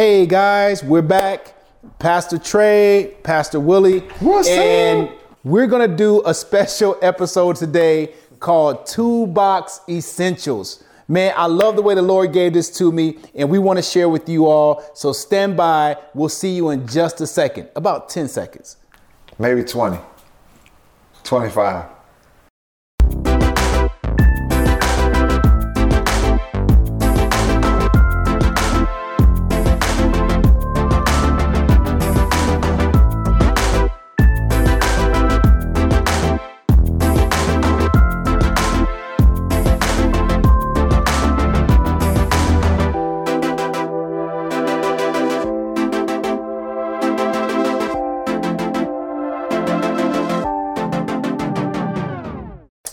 Hey guys, we're back. Pastor Trey, Pastor Willie. What's and up? we're gonna do a special episode today called Toolbox Essentials. Man, I love the way the Lord gave this to me, and we want to share with you all. So stand by. We'll see you in just a second, about 10 seconds. Maybe 20, 25.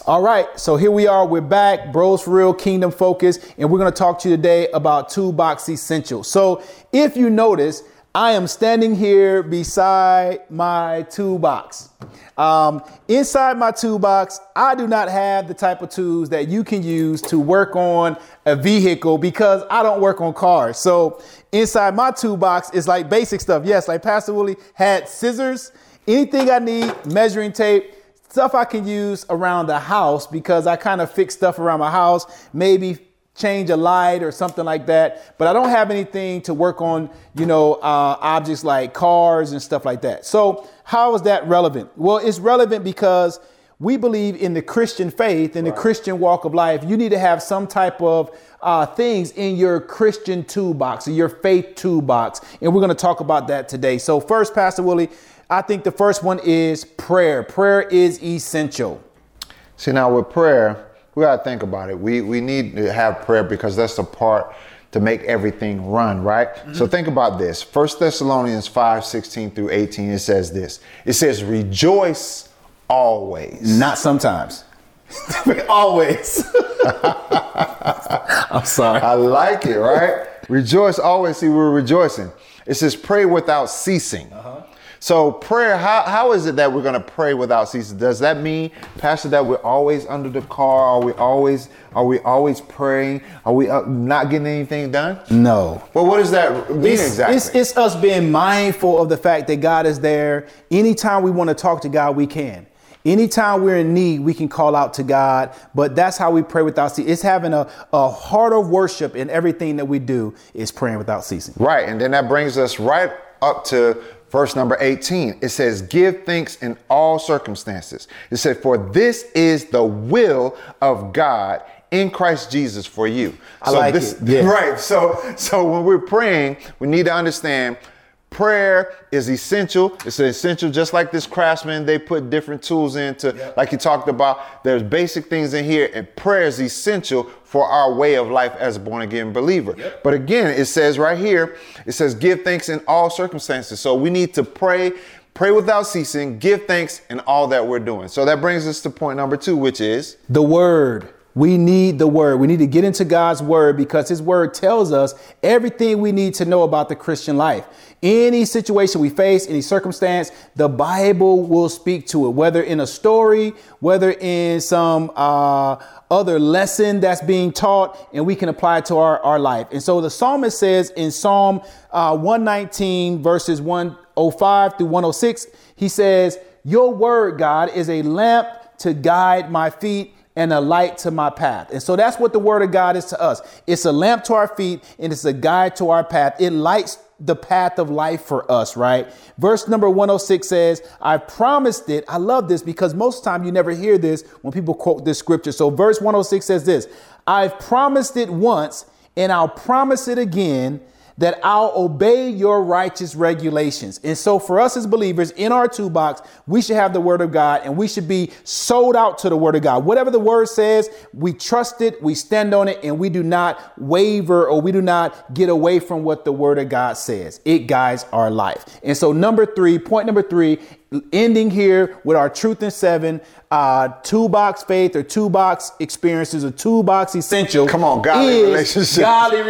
All right, so here we are. We're back, Bros for Real Kingdom Focus, and we're going to talk to you today about Toolbox Essentials. So, if you notice, I am standing here beside my toolbox. Um, inside my toolbox, I do not have the type of tools that you can use to work on a vehicle because I don't work on cars. So, inside my toolbox is like basic stuff. Yes, like Pastor Willie had scissors, anything I need, measuring tape stuff I can use around the house because I kind of fix stuff around my house, maybe change a light or something like that. But I don't have anything to work on, you know, uh, objects like cars and stuff like that. So, how is that relevant? Well, it's relevant because we believe in the Christian faith, in the Christian walk of life. You need to have some type of uh, things in your Christian toolbox, in your faith toolbox. And we're going to talk about that today. So, first, Pastor Willie, I think the first one is prayer. Prayer is essential. See, now with prayer, we got to think about it. We, we need to have prayer because that's the part to make everything run, right? So mm-hmm. think about this. First Thessalonians 5 16 through 18, it says this it says, Rejoice always. Not sometimes. Always. I'm sorry. I like it, right? Rejoice always. See, we're rejoicing. It says, Pray without ceasing. Uh-huh. So prayer, how, how is it that we're going to pray without ceasing? Does that mean, Pastor, that we're always under the car? Are we always are we always praying? Are we uh, not getting anything done? No. Well, what does that mean It's, exactly? it's, it's us being mindful of the fact that God is there. Anytime we want to talk to God, we can. Anytime we're in need, we can call out to God. But that's how we pray without ceasing. It's having a, a heart of worship in everything that we do is praying without ceasing. Right. And then that brings us right up to verse number 18. It says, Give thanks in all circumstances. It said, For this is the will of God in Christ Jesus for you. I like this, it. Yeah. Right. So so when we're praying, we need to understand prayer is essential. It's essential, just like this craftsman, they put different tools into, like you talked about. There's basic things in here, and prayer is essential for our way of life as a born again believer. But again, it says right here, it says, give thanks in all circumstances. So we need to pray. Pray without ceasing, give thanks in all that we're doing. So that brings us to point number two, which is The word. We need the word. We need to get into God's word because his word tells us everything we need to know about the Christian life. Any situation we face, any circumstance, the Bible will speak to it, whether in a story, whether in some uh, other lesson that's being taught, and we can apply it to our, our life. And so the psalmist says in Psalm uh, 119, verses 105 through 106, he says, Your word, God, is a lamp to guide my feet and a light to my path. And so that's what the word of God is to us. It's a lamp to our feet and it's a guide to our path. It lights the path of life for us, right? Verse number 106 says, I promised it. I love this because most time you never hear this when people quote this scripture. So verse 106 says this, I've promised it once and I'll promise it again that I'll obey your righteous regulations. And so, for us as believers in our toolbox, we should have the word of God and we should be sold out to the word of God. Whatever the word says, we trust it, we stand on it, and we do not waver or we do not get away from what the word of God says. It guides our life. And so, number three, point number three, ending here with our truth in seven, uh, toolbox faith or toolbox experiences or toolbox essential. Come on, godly relationships. Godly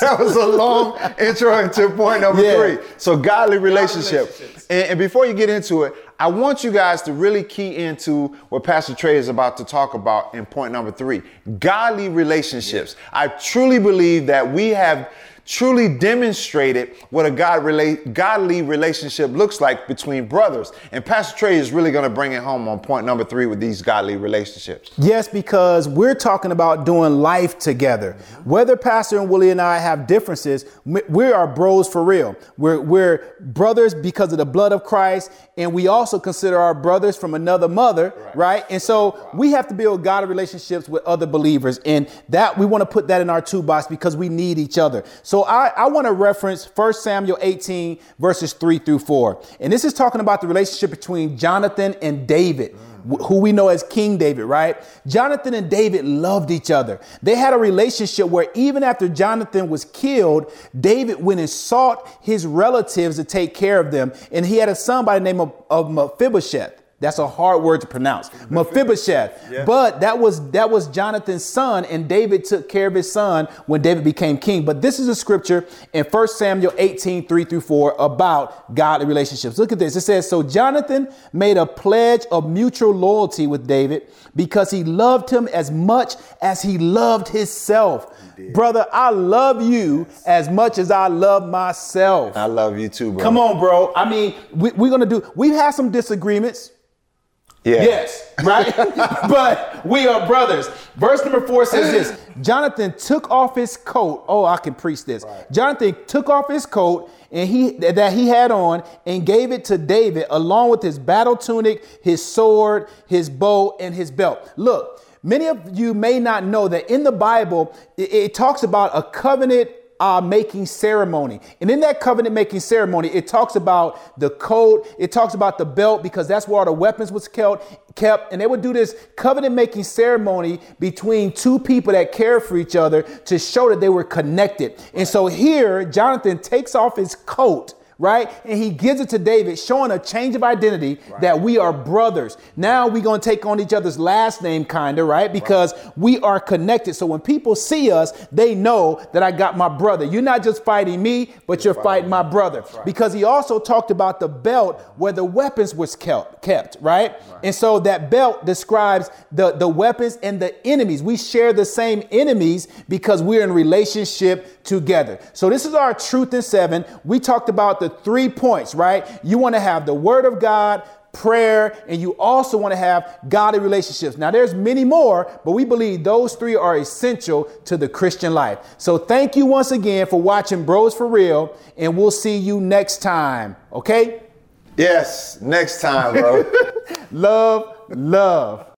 That, that was a long intro into point number Yeah. three. So godly relationship. relationships. And, and before you get into it, I want you guys to really key into what Pastor Trey is about to talk about in point number three godly relationships. I truly believe that we have truly demonstrated what a God godly relationship looks like between brothers. And Pastor Trey is really going to bring it home on point number three with these godly relationships. Yes, because we're talking about doing life together. Whether Pastor and Willie and I have differences, we are bros for real. We're, we're brothers because of the blood of Christ, and we also consider our brothers from another mother, right? right? And so we have to build godly relationships with other believers, and that we want to put that in our toolbox because we need each other. So I, I want to reference 1 Samuel 18, verses 3 through 4. And this is talking about the relationship between Jonathan and David. Mm who we know as King David, right? Jonathan and David loved each other. They had a relationship where even after Jonathan was killed, David went and sought his relatives to take care of them. And he had a son by the name of, of Mephibosheth. That's a hard word to pronounce. Mephibosheth. Yeah. But that was that was Jonathan's son, and David took care of his son when David became king. But this is a scripture in 1 Samuel 18, 3 through 4 about godly relationships. Look at this. It says, So Jonathan made a pledge of mutual loyalty with David because he loved him as much as he loved himself. Brother, I love you yes. as much as I love myself. I love you too, bro. Come on, bro. I mean, we, we're gonna do we've had some disagreements. Yeah. Yes, right? but we are brothers. Verse number four says this Jonathan took off his coat. Oh, I can preach this. Right. Jonathan took off his coat and he that he had on and gave it to David along with his battle tunic, his sword, his bow, and his belt. Look, many of you may not know that in the Bible, it, it talks about a covenant uh, making ceremony. And in that covenant making ceremony, it talks about the coat, it talks about the belt, because that's where all the weapons was kept, kept. And they would do this covenant making ceremony between two people that care for each other to show that they were connected. Right. And so here, Jonathan takes off his coat right? And he gives it to David, showing a change of identity right. that we are brothers. Now we're going to take on each other's last name, kind of, right? Because right. we are connected. So when people see us, they know that I got my brother. You're not just fighting me, but you're, you're fighting, fighting my brother. Right. Because he also talked about the belt where the weapons was kept, kept right? And so that belt describes the, the weapons and the enemies. We share the same enemies because we're in relationship together. So this is our truth in seven. We talked about the three points, right? You want to have the word of God, prayer, and you also want to have godly relationships. Now, there's many more, but we believe those three are essential to the Christian life. So, thank you once again for watching Bros for Real, and we'll see you next time. Okay? Yes, next time, bro. love, love.